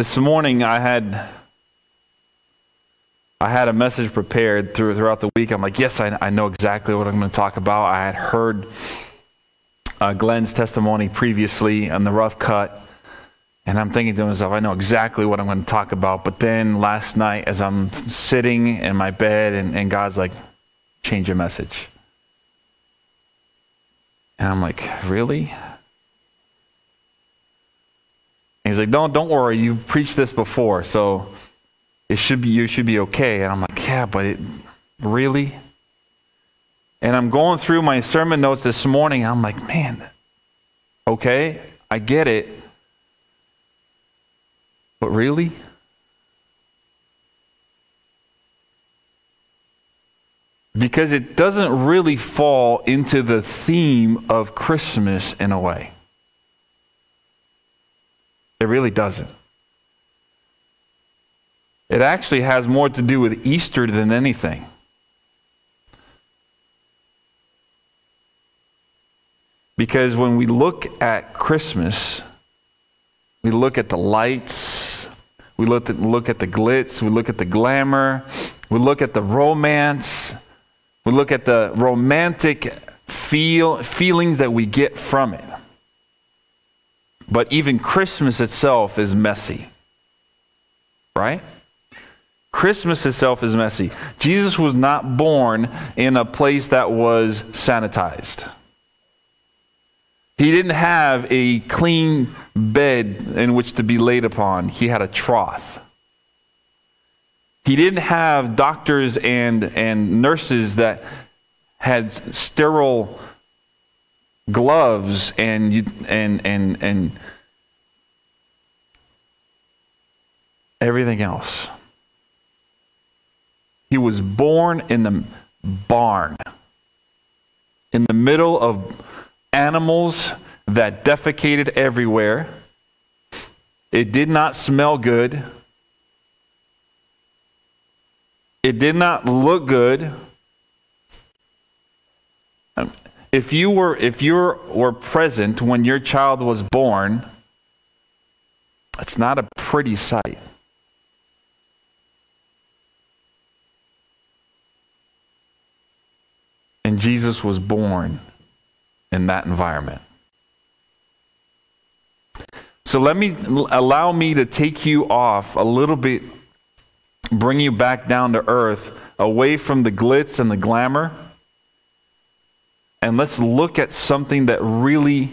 This morning I had I had a message prepared through, throughout the week. I'm like, yes, I, I know exactly what I'm going to talk about. I had heard uh, Glenn's testimony previously on the rough cut, and I'm thinking to myself, I know exactly what I'm going to talk about. But then last night, as I'm sitting in my bed, and, and God's like, change your message. And I'm like, really? And he's like, don't, don't worry, you've preached this before, so it should be, you should be okay. And I'm like, yeah, but it, really? And I'm going through my sermon notes this morning. I'm like, man, okay, I get it. But really? Because it doesn't really fall into the theme of Christmas in a way. It really doesn't. It actually has more to do with Easter than anything. Because when we look at Christmas, we look at the lights, we look at, look at the glitz, we look at the glamour, we look at the romance, we look at the romantic feel, feelings that we get from it. But even Christmas itself is messy. Right? Christmas itself is messy. Jesus was not born in a place that was sanitized. He didn't have a clean bed in which to be laid upon, he had a trough. He didn't have doctors and, and nurses that had sterile gloves and, you, and, and, and everything else. He was born in the barn, in the middle of animals that defecated everywhere. It did not smell good. It did not look good. If you were if you were present when your child was born, it's not a pretty sight. And Jesus was born in that environment. So let me allow me to take you off a little bit, bring you back down to earth, away from the glitz and the glamour. And let's look at something that really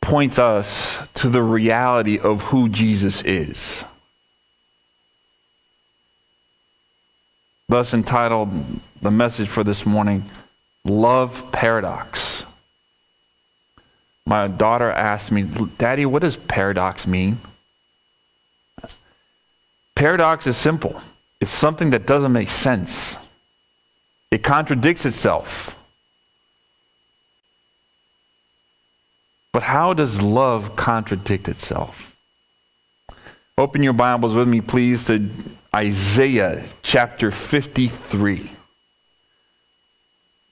points us to the reality of who Jesus is. Thus entitled the message for this morning, Love Paradox. My daughter asked me, Daddy, what does paradox mean? Paradox is simple it's something that doesn't make sense, it contradicts itself. But how does love contradict itself? Open your Bibles with me, please, to Isaiah chapter 53.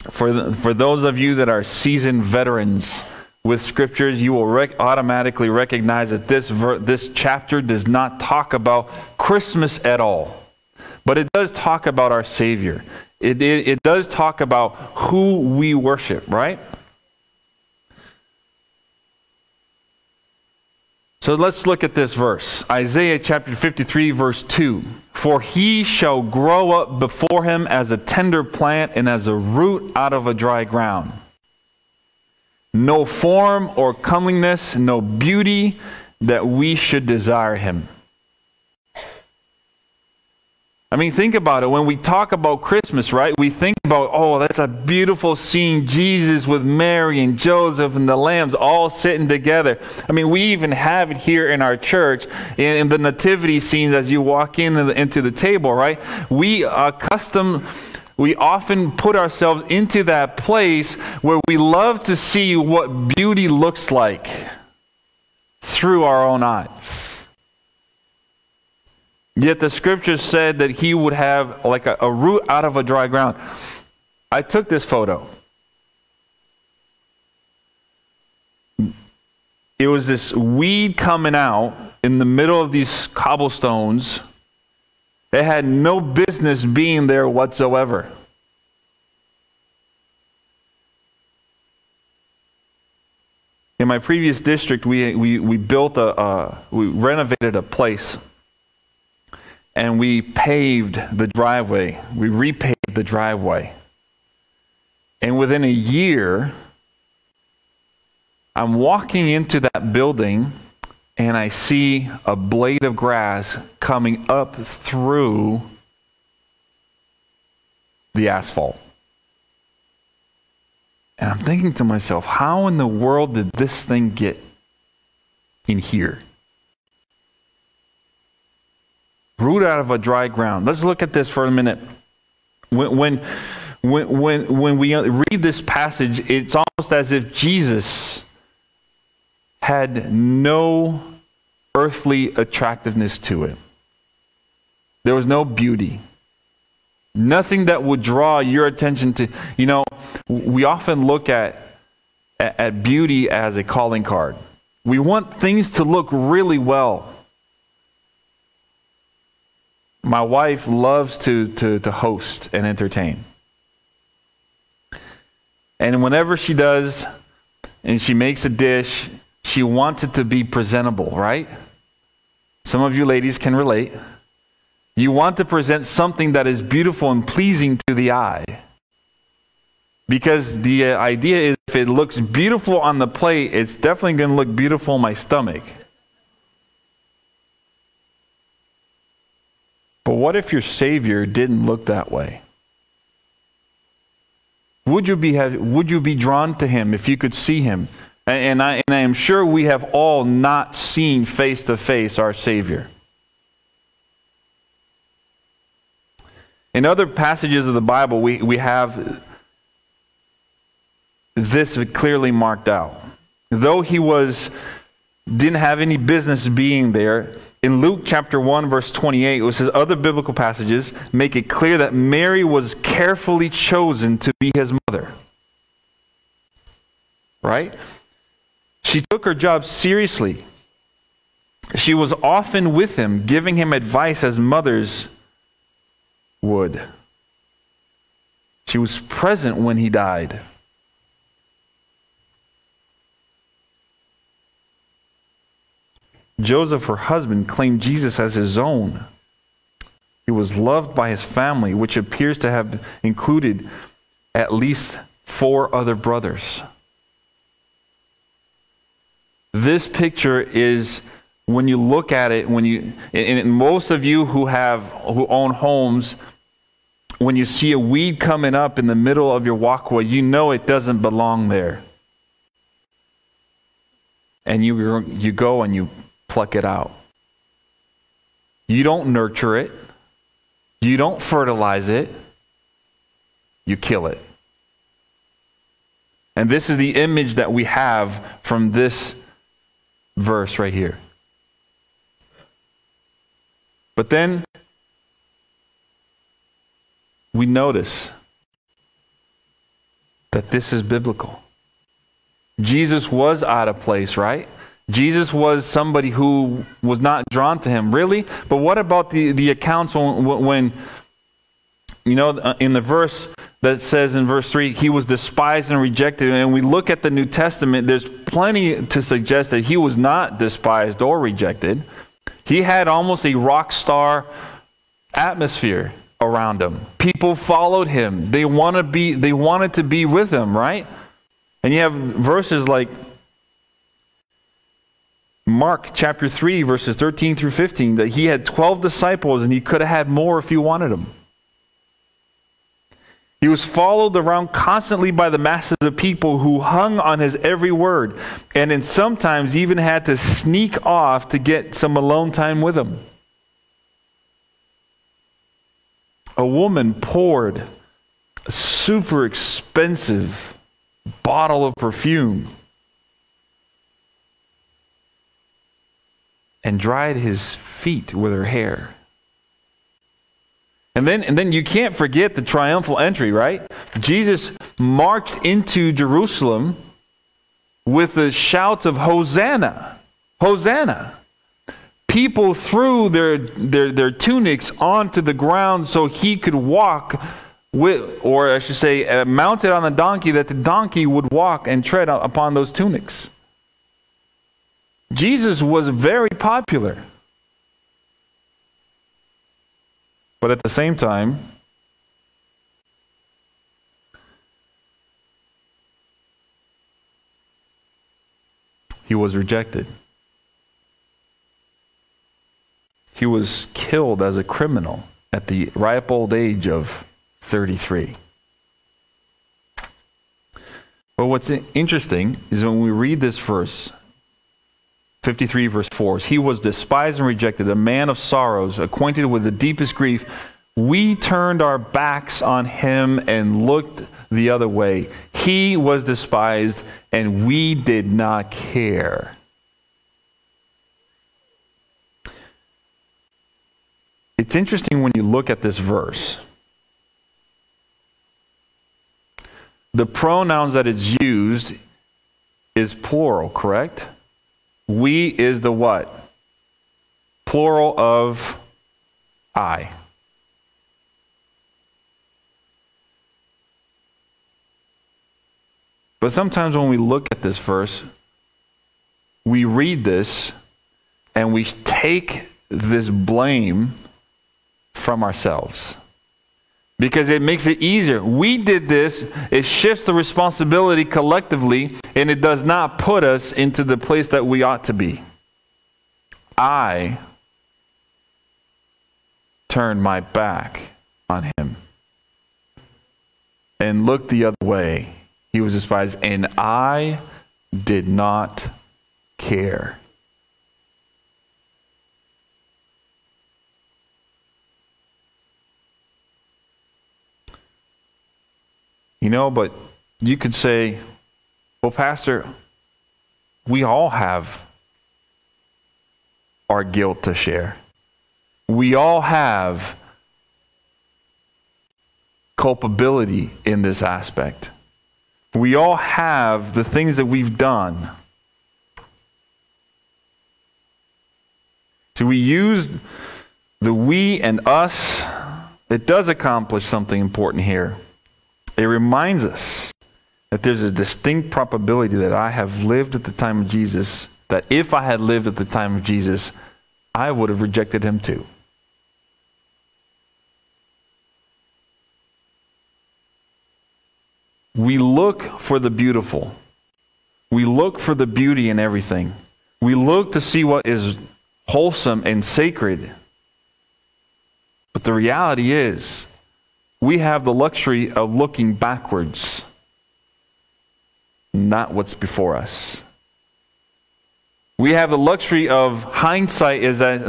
For, the, for those of you that are seasoned veterans with scriptures, you will rec- automatically recognize that this, ver- this chapter does not talk about Christmas at all. But it does talk about our Savior. It, it, it does talk about who we worship, right? So let's look at this verse Isaiah chapter 53, verse 2. For he shall grow up before him as a tender plant and as a root out of a dry ground. No form or comeliness, no beauty that we should desire him. I mean, think about it. When we talk about Christmas, right, we think about, oh, that's a beautiful scene Jesus with Mary and Joseph and the lambs all sitting together. I mean, we even have it here in our church in, in the nativity scenes as you walk in the, into the table, right? We custom. We often put ourselves into that place where we love to see what beauty looks like through our own eyes. Yet the scripture said that he would have like a, a root out of a dry ground. I took this photo. It was this weed coming out in the middle of these cobblestones. It had no business being there whatsoever. In my previous district, we, we, we built a, uh, we renovated a place and we paved the driveway. We repaved the driveway. And within a year, I'm walking into that building and I see a blade of grass coming up through the asphalt. And I'm thinking to myself, how in the world did this thing get in here? Root out of a dry ground. Let's look at this for a minute. When, when, when, when, when we read this passage, it's almost as if Jesus had no earthly attractiveness to it. There was no beauty. Nothing that would draw your attention to, you know, we often look at, at, at beauty as a calling card. We want things to look really well. My wife loves to, to, to host and entertain. And whenever she does, and she makes a dish, she wants it to be presentable, right? Some of you ladies can relate. You want to present something that is beautiful and pleasing to the eye. Because the idea is if it looks beautiful on the plate, it's definitely going to look beautiful in my stomach. But what if your Savior didn't look that way? Would you be, would you be drawn to him if you could see him? And I, and I am sure we have all not seen face to face our Savior. In other passages of the Bible, we, we have this clearly marked out. Though he was didn't have any business being there, in Luke chapter 1, verse 28, it says other biblical passages make it clear that Mary was carefully chosen to be his mother. Right? She took her job seriously. She was often with him, giving him advice as mothers would. She was present when he died. Joseph, her husband, claimed Jesus as his own. He was loved by his family, which appears to have included at least four other brothers. This picture is when you look at it, when you and most of you who have who own homes, when you see a weed coming up in the middle of your walkway, you know it doesn't belong there. And you you go and you pluck it out. You don't nurture it. You don't fertilize it. You kill it. And this is the image that we have from this verse right here. But then we notice that this is biblical. Jesus was out of place, right? Jesus was somebody who was not drawn to him, really. But what about the, the accounts when, when, you know, uh, in the verse that says in verse 3, he was despised and rejected. And we look at the New Testament, there's plenty to suggest that he was not despised or rejected. He had almost a rock star atmosphere around him. People followed him. They want to be they wanted to be with him, right? And you have verses like Mark chapter 3 verses 13 through 15 that he had 12 disciples and he could have had more if he wanted them. He was followed around constantly by the masses of people who hung on his every word and then sometimes even had to sneak off to get some alone time with him. A woman poured a super expensive bottle of perfume and dried his feet with her hair. And then, and then you can't forget the triumphal entry, right? Jesus marched into Jerusalem with the shouts of Hosanna! Hosanna! people threw their, their, their tunics onto the ground so he could walk with, or I should say, uh, mounted on the donkey, that the donkey would walk and tread upon those tunics. Jesus was very popular. But at the same time, he was rejected. He was killed as a criminal at the ripe old age of 33. But what's interesting is when we read this verse, 53 verse 4, he was despised and rejected, a man of sorrows, acquainted with the deepest grief. We turned our backs on him and looked the other way. He was despised, and we did not care. It's interesting when you look at this verse. The pronouns that it's used is plural, correct? We is the what? Plural of I. But sometimes when we look at this verse, we read this and we take this blame from ourselves because it makes it easier. We did this, it shifts the responsibility collectively, and it does not put us into the place that we ought to be. I turned my back on him and looked the other way. He was despised, and I did not care. You know, but you could say, well, Pastor, we all have our guilt to share. We all have culpability in this aspect. We all have the things that we've done. So we use the we and us. It does accomplish something important here. It reminds us that there's a distinct probability that I have lived at the time of Jesus, that if I had lived at the time of Jesus, I would have rejected him too. We look for the beautiful. We look for the beauty in everything. We look to see what is wholesome and sacred. But the reality is, we have the luxury of looking backwards, not what's before us. We have the luxury of hindsight, is that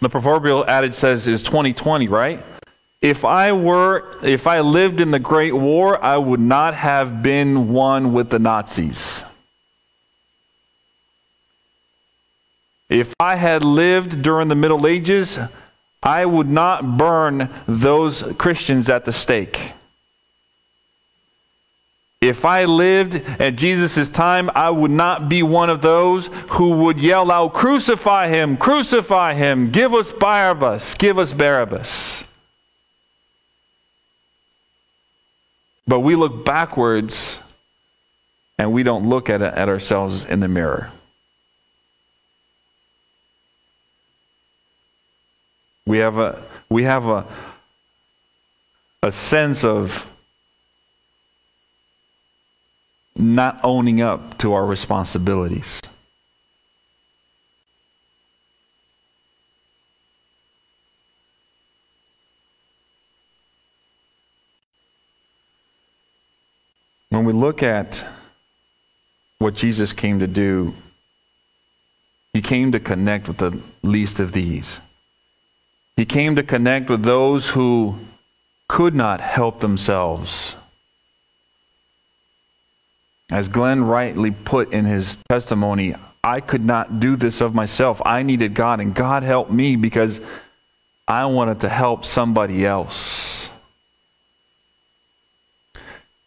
the proverbial adage says is 2020, right? If I were, if I lived in the Great War, I would not have been one with the Nazis. If I had lived during the Middle Ages, I would not burn those Christians at the stake. If I lived at Jesus' time, I would not be one of those who would yell out, Crucify him, crucify him, give us Barabbas, give us Barabbas. But we look backwards and we don't look at, at ourselves in the mirror. We have a, we have a, a sense of not owning up to our responsibilities. When we look at what Jesus came to do, he came to connect with the least of these. He came to connect with those who could not help themselves. As Glenn rightly put in his testimony, I could not do this of myself. I needed God, and God helped me because I wanted to help somebody else.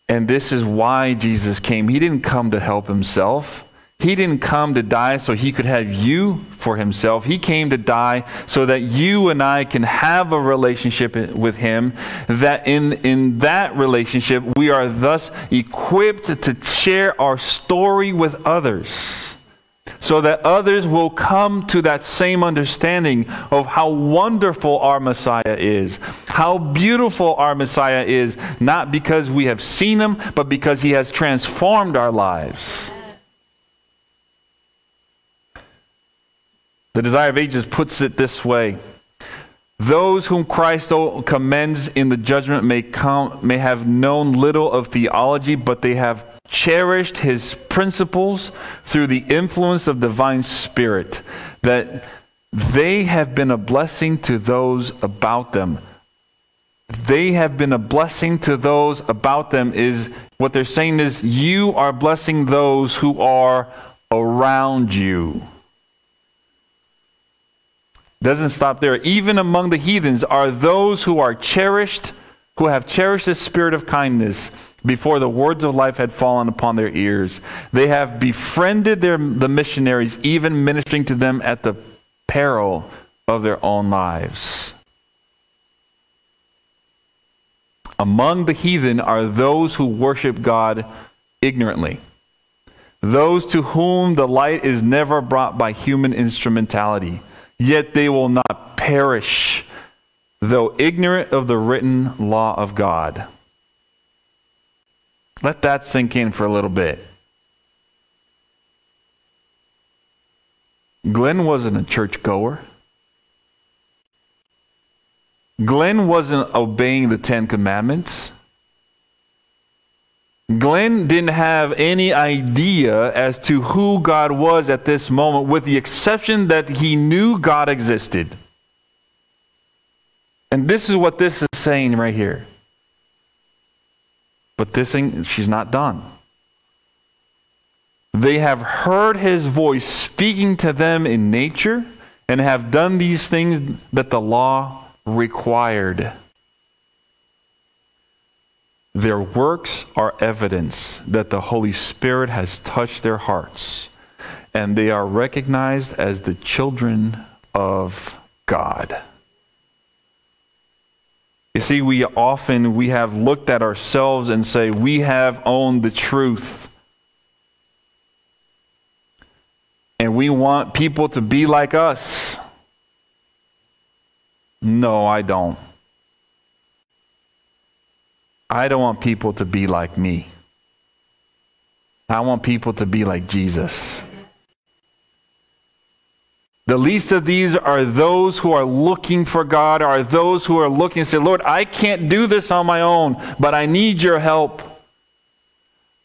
And this is why Jesus came. He didn't come to help himself, He didn't come to die so he could have you for himself. He came to die so that you and I can have a relationship with him. That in, in that relationship, we are thus equipped to share our story with others so that others will come to that same understanding of how wonderful our Messiah is, how beautiful our Messiah is, not because we have seen him, but because he has transformed our lives. The Desire of Ages puts it this way. Those whom Christ commends in the judgment may, come, may have known little of theology, but they have cherished his principles through the influence of divine spirit, that they have been a blessing to those about them. They have been a blessing to those about them, is what they're saying is, you are blessing those who are around you. Doesn't stop there. Even among the heathens are those who are cherished, who have cherished the spirit of kindness before the words of life had fallen upon their ears. They have befriended their, the missionaries, even ministering to them at the peril of their own lives. Among the heathen are those who worship God ignorantly, those to whom the light is never brought by human instrumentality, yet they will not perish, though ignorant of the written law of God. Let that sink in for a little bit. Glenn wasn't a church goer. Glenn wasn't obeying the Ten Commandments. Glenn didn't have any idea as to who God was at this moment, with the exception that he knew God existed. And this is what this is saying right here. But this thing, she's not done. They have heard his voice speaking to them in nature and have done these things that the law required. Their works are evidence that the Holy Spirit has touched their hearts, and they are recognized as the children of God. You see, we often we have looked at ourselves and say we have owned the truth. And we want people to be like us. No, I don't. I don't want people to be like me. I want people to be like Jesus. The least of these are those who are looking for God, are those who are looking and say, Lord, I can't do this on my own, but I need your help.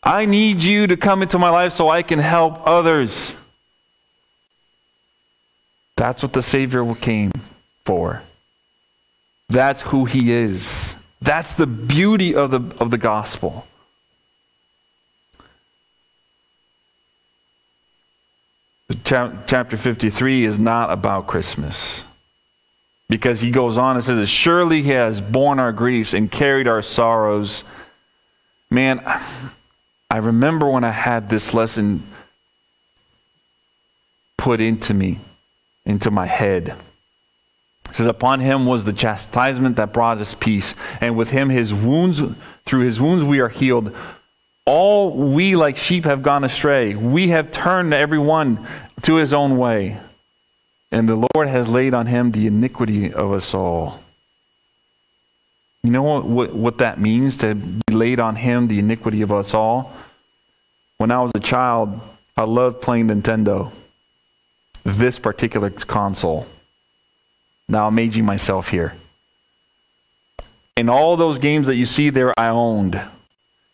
I need you to come into my life so I can help others. That's what the Savior came for. That's who he is. That's the beauty of the, of the gospel. chapter 53 is not about Christmas. Because he goes on and says, Surely he has borne our griefs and carried our sorrows. Man, I remember when I had this lesson put into me, into my head. It says, Upon him was the chastisement that brought us peace, and with him his wounds, through his wounds we are healed. All we like sheep have gone astray. We have turned every one to his own way. And the Lord has laid on him the iniquity of us all. You know what, what, what that means to be laid on him the iniquity of us all? When I was a child, I loved playing Nintendo. This particular console. Now I'm aging myself here. In all those games that you see there, I owned.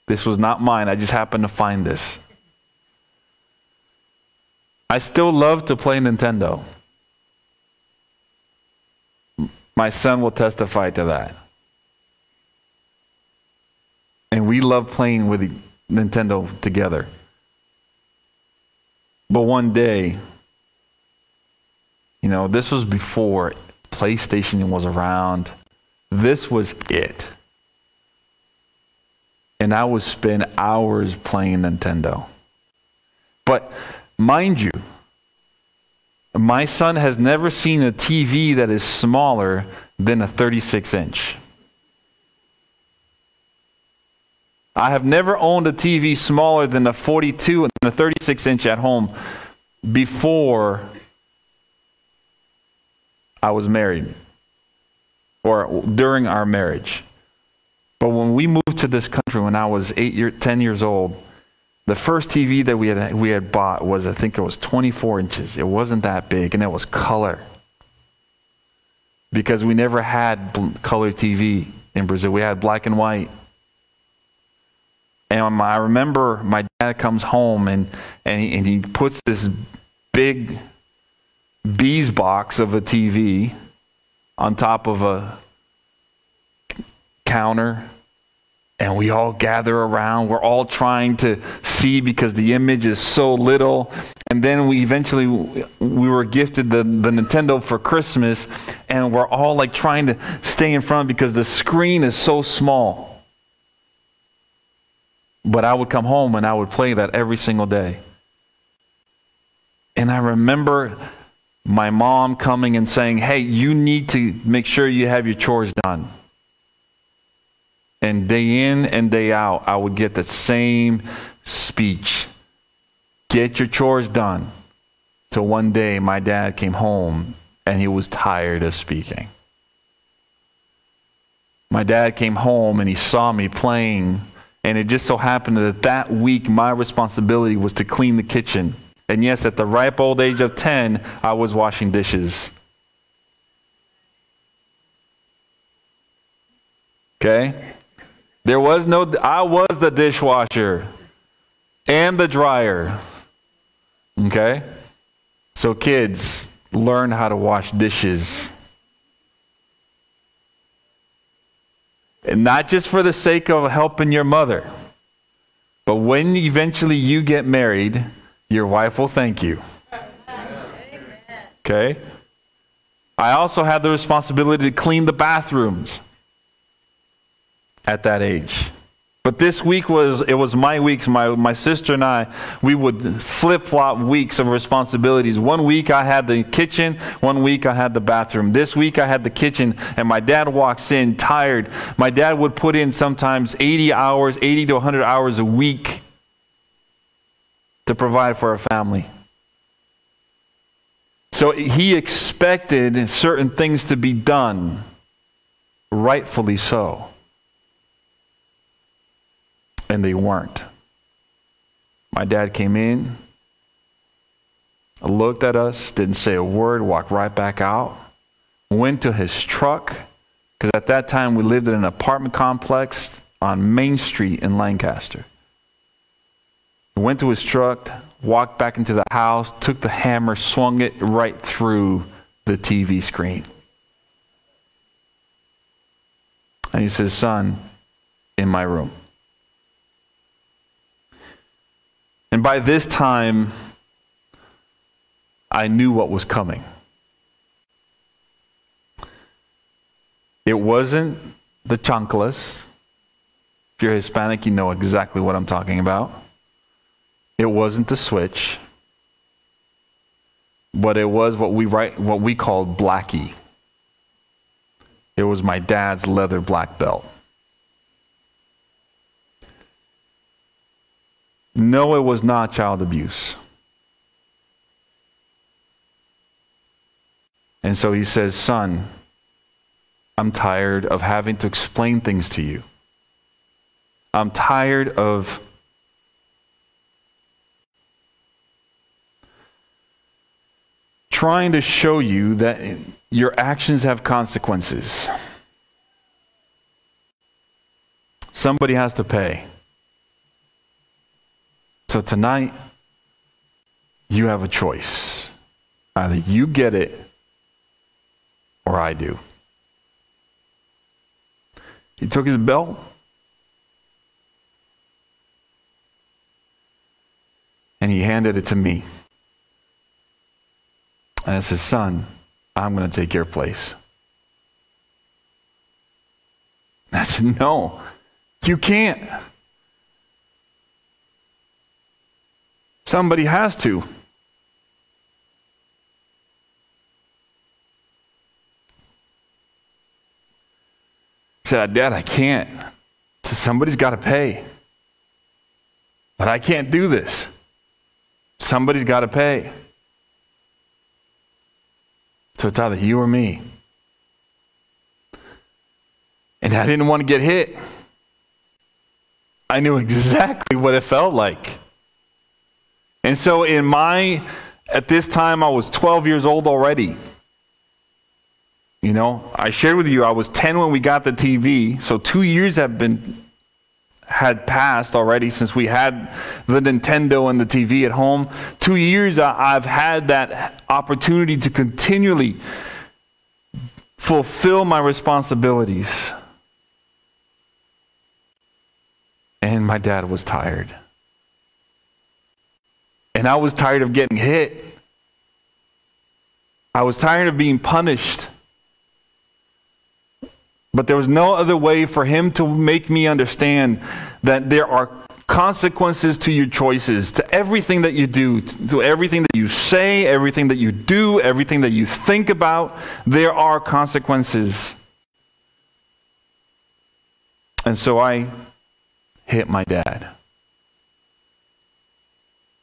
This was not mine. I just happened to find this. I still love to play Nintendo. My son will testify to that. And we love playing with Nintendo together. But one day, you know, this was before PlayStation was around. This was it and I would spend hours playing Nintendo. But Mind you, my son has never seen a TV that is smaller than a 36 inch. I have never owned a TV smaller than a 42 and a 36 inch at home before I was married or during our marriage. But when we moved to this country when I was eight year, 10 years old, the first TV that we had, we had bought was, I think it was 24 inches. It wasn't that big, and it was color. Because we never had color TV in Brazil. We had black and white. And I remember my dad comes home and, and, he, and he puts this big bees box of a TV on top of a counter and we all gather around. We're all trying to see because the image is so little. And then we eventually we were gifted the, the Nintendo for Christmas, and we're all like trying to stay in front because the screen is so small. But I would come home and I would play that every single day. And I remember my mom coming and saying, Hey, you need to make sure you have your chores done. And day in and day out, I would get the same speech get your chores done. Till one day, my dad came home and he was tired of speaking. My dad came home and he saw me playing, and it just so happened that that week my responsibility was to clean the kitchen. And yes, at the ripe old age of 10, I was washing dishes. Okay? There was no, I was the dishwasher and the dryer. Okay? So, kids, learn how to wash dishes. And not just for the sake of helping your mother, but when eventually you get married, your wife will thank you. Okay? I also had the responsibility to clean the bathrooms at that age. But this week was it was my weeks. My my sister and I we would flip flop weeks of responsibilities. One week I had the kitchen. One week I had the bathroom. This week I had the kitchen, and my dad walks in tired. My dad would put in sometimes 80 hours, 80 to 100 hours a week to provide for a family. So he expected certain things to be done, rightfully so and they weren't. My dad came in, looked at us, didn't say a word, walked right back out, went to his truck, because at that time we lived in an apartment complex on Main Street in Lancaster. Went to his truck, walked back into the house, took the hammer, swung it right through the TV screen. And he says, Son, in my room. And by this time, I knew what was coming. It wasn't the chanclas. If you're Hispanic, you know exactly what I'm talking about. It wasn't the switch, but it was what we write, what we called blackie. It was my dad's leather black belt. No, it was not child abuse. And so he says, Son, I'm tired of having to explain things to you. I'm tired of trying to show you that your actions have consequences. Somebody has to pay. So tonight, you have a choice. Either you get it or I do. He took his belt and he handed it to me and says, Son, I'm going to take your place. I said, No, you can't. Somebody has to. I said, Dad, I can't. So somebody's got to pay. But I can't do this. Somebody's got to pay. So it's either you or me. And I didn't want to get hit. I knew exactly what it felt like. And so, in my, at this time, I was 12 years old already. You know, I shared with you I was 10 when we got the TV, so two years have been had passed already since we had the Nintendo and the TV at home. Two years I've had that opportunity to continually fulfill my responsibilities. And my dad was tired. And I was tired of getting hit. I was tired of being punished. But there was no other way for him to make me understand that there are consequences to your choices, to everything that you do, to everything that you say, everything that you do, everything that you think about. There are consequences. And so I hit my dad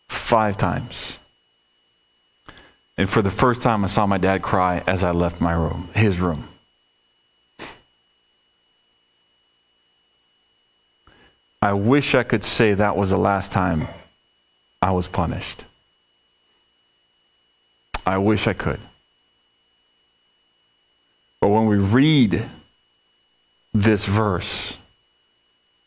five times. And for the first time, I saw my dad cry as I left my room, his room. I wish I could say that was the last time I was punished. I wish I could. But when we read this verse,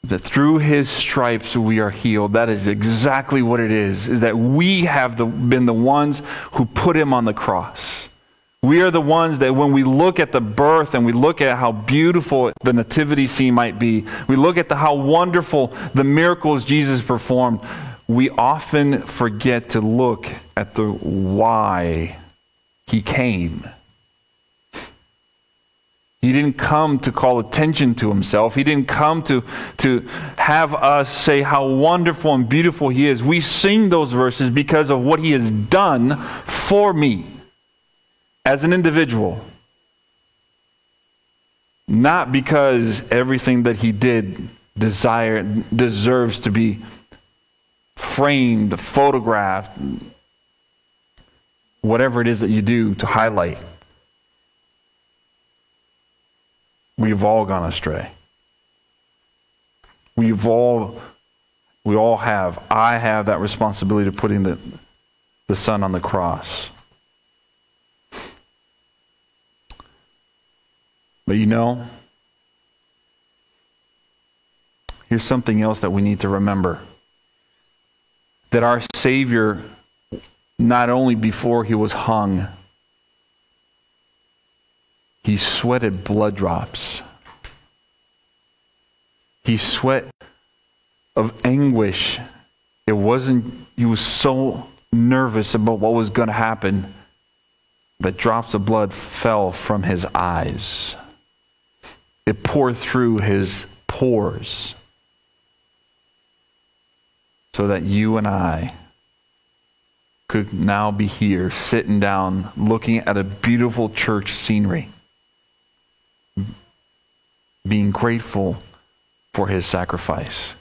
that through his stripes we are healed, that is exactly what it is, is that we have the, been the ones who put him on the cross. We are the ones that when we look at the birth and we look at how beautiful the nativity scene might be, we look at the, how wonderful the miracles Jesus performed, we often forget to look at the why he came. He didn't come to call attention to himself. He didn't come to, to have us say how wonderful and beautiful he is. We sing those verses because of what he has done for me as an individual. Not because everything that he did desire, deserves to be framed, photographed, whatever it is that you do to highlight. We've all gone astray. We've all, we all have. I have that responsibility of putting the, the Son on the cross. But you know, here's something else that we need to remember that our Savior, not only before he was hung, he sweated blood drops. He sweat of anguish. It wasn't, he was so nervous about what was going to happen that drops of blood fell from his eyes. It poured through his pores so that you and I could now be here sitting down looking at a beautiful church scenery, being grateful for his sacrifice,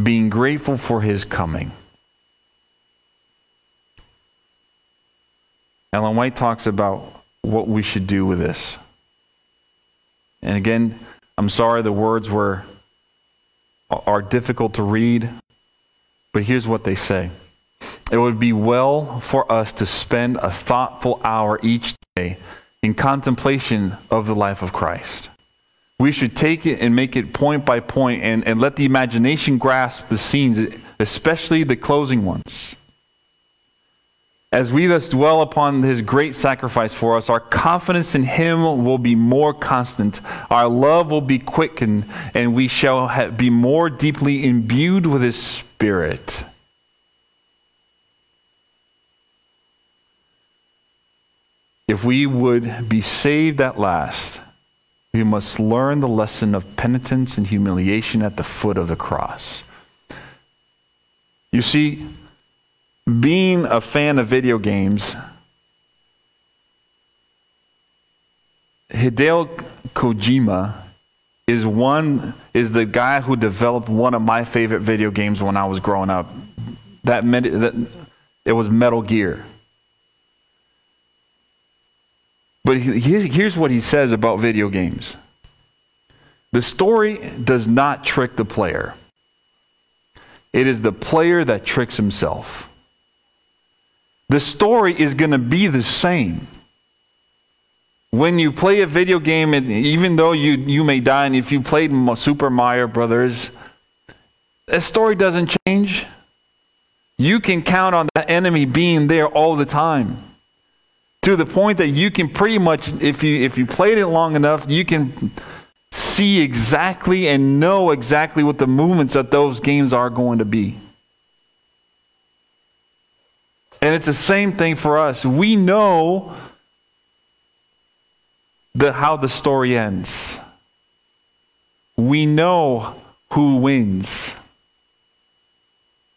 being grateful for his coming. Ellen White talks about what we should do with this. And again, I'm sorry the words were are difficult to read, but here's what they say. It would be well for us to spend a thoughtful hour each day in contemplation of the life of Christ. We should take it and make it point by point and, and let the imagination grasp the scenes, especially the closing ones. As we thus dwell upon his great sacrifice for us, our confidence in him will be more constant. Our love will be quickened, and we shall be more deeply imbued with his spirit. If we would be saved at last, we must learn the lesson of penitence and humiliation at the foot of the cross. You see, being a fan of video games, Hideo Kojima is one is the guy who developed one of my favorite video games when I was growing up. That, meant, that it was Metal Gear. But he, here's what he says about video games. The story does not trick the player. It is the player that tricks himself. The story is going to be the same. When you play a video game, even though you, you may die, and if you played Super Mario Brothers, the story doesn't change. You can count on that enemy being there all the time. To the point that you can pretty much, if you if you played it long enough, you can see exactly and know exactly what the movements of those games are going to be. And it's the same thing for us. We know the, how the story ends. We know who wins.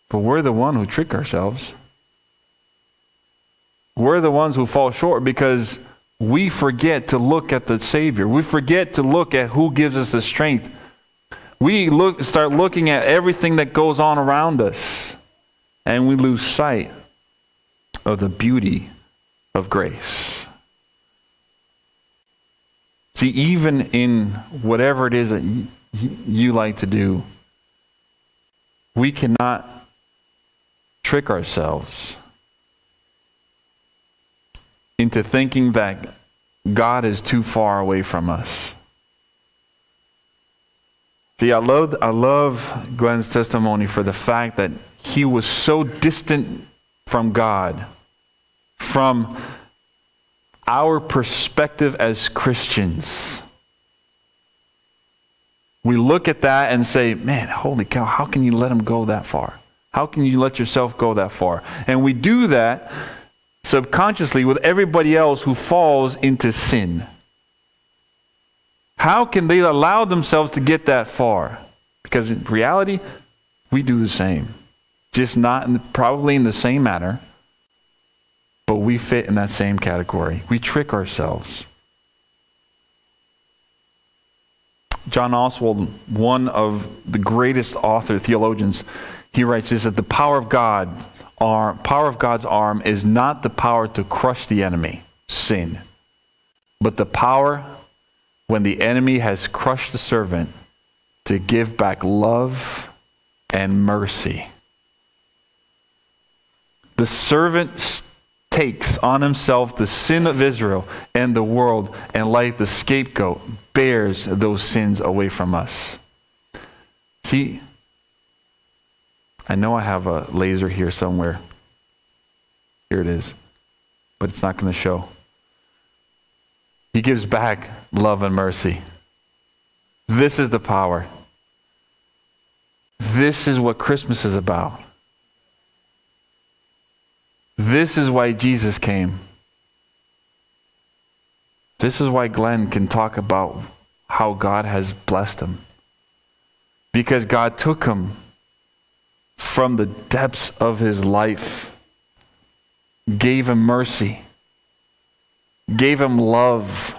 But we're the one who trick ourselves. We're the ones who fall short because we forget to look at the Savior. We forget to look at who gives us the strength. We look, start looking at everything that goes on around us, and we lose sight of the beauty of grace. See, even in whatever it is that you, like to do, we cannot trick ourselves into thinking that God is too far away from us. See, I love, I love Glenn's testimony for the fact that he was so distant from God, from our perspective as Christians. We look at that and say, man, holy cow, how can you let him go that far? How can you let yourself go that far? And we do that subconsciously with everybody else who falls into sin. How can they allow themselves to get that far? Because in reality, we do the same. Just not in the, probably in the same manner, but we fit in that same category. We trick ourselves. John Oswalt, one of the greatest author theologians, he writes this that the power of God arm, power of God's arm is not the power to crush the enemy, sin, but the power when the enemy has crushed the servant to give back love and mercy. The servant takes on himself the sin of Israel and the world, and like the scapegoat, bears those sins away from us. See, I know I have a laser here somewhere. Here it is. But it's not going to show. He gives back love and mercy. This is the power. This is what Christmas is about. This is why Jesus came. This is why Glenn can talk about how God has blessed him. Because God took him from the depths of his life, gave him mercy, gave him love.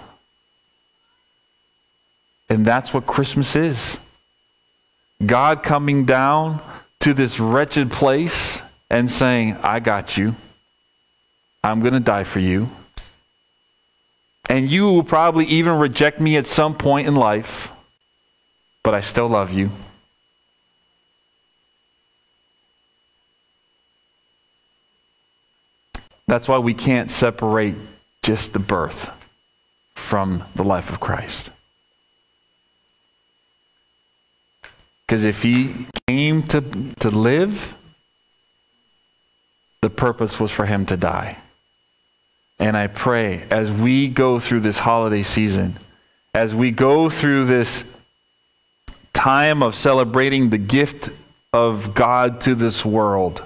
And that's what Christmas is. God coming down to this wretched place and saying, I got you. I'm going to die for you. And you will probably even reject me at some point in life, but I still love you. That's why we can't separate just the birth from the life of Christ. Because if he came to, to live, the purpose was for him to die. And I pray as we go through this holiday season, as we go through this time of celebrating the gift of God to this world,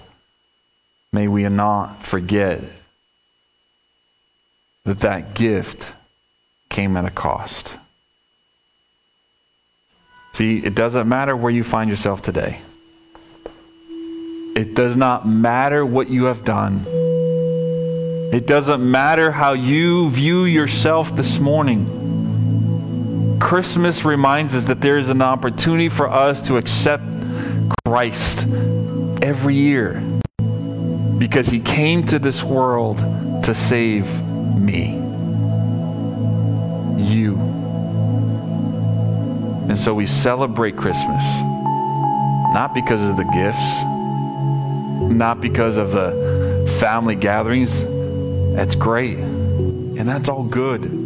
May we not forget that that gift came at a cost. See, it doesn't matter where you find yourself today. It does not matter what you have done. It doesn't matter how you view yourself this morning. Christmas reminds us that there is an opportunity for us to accept Christ every year because he came to this world to save me, you. And so we celebrate Christmas not because of the gifts, not because of the family gatherings. That's great. And that's all good.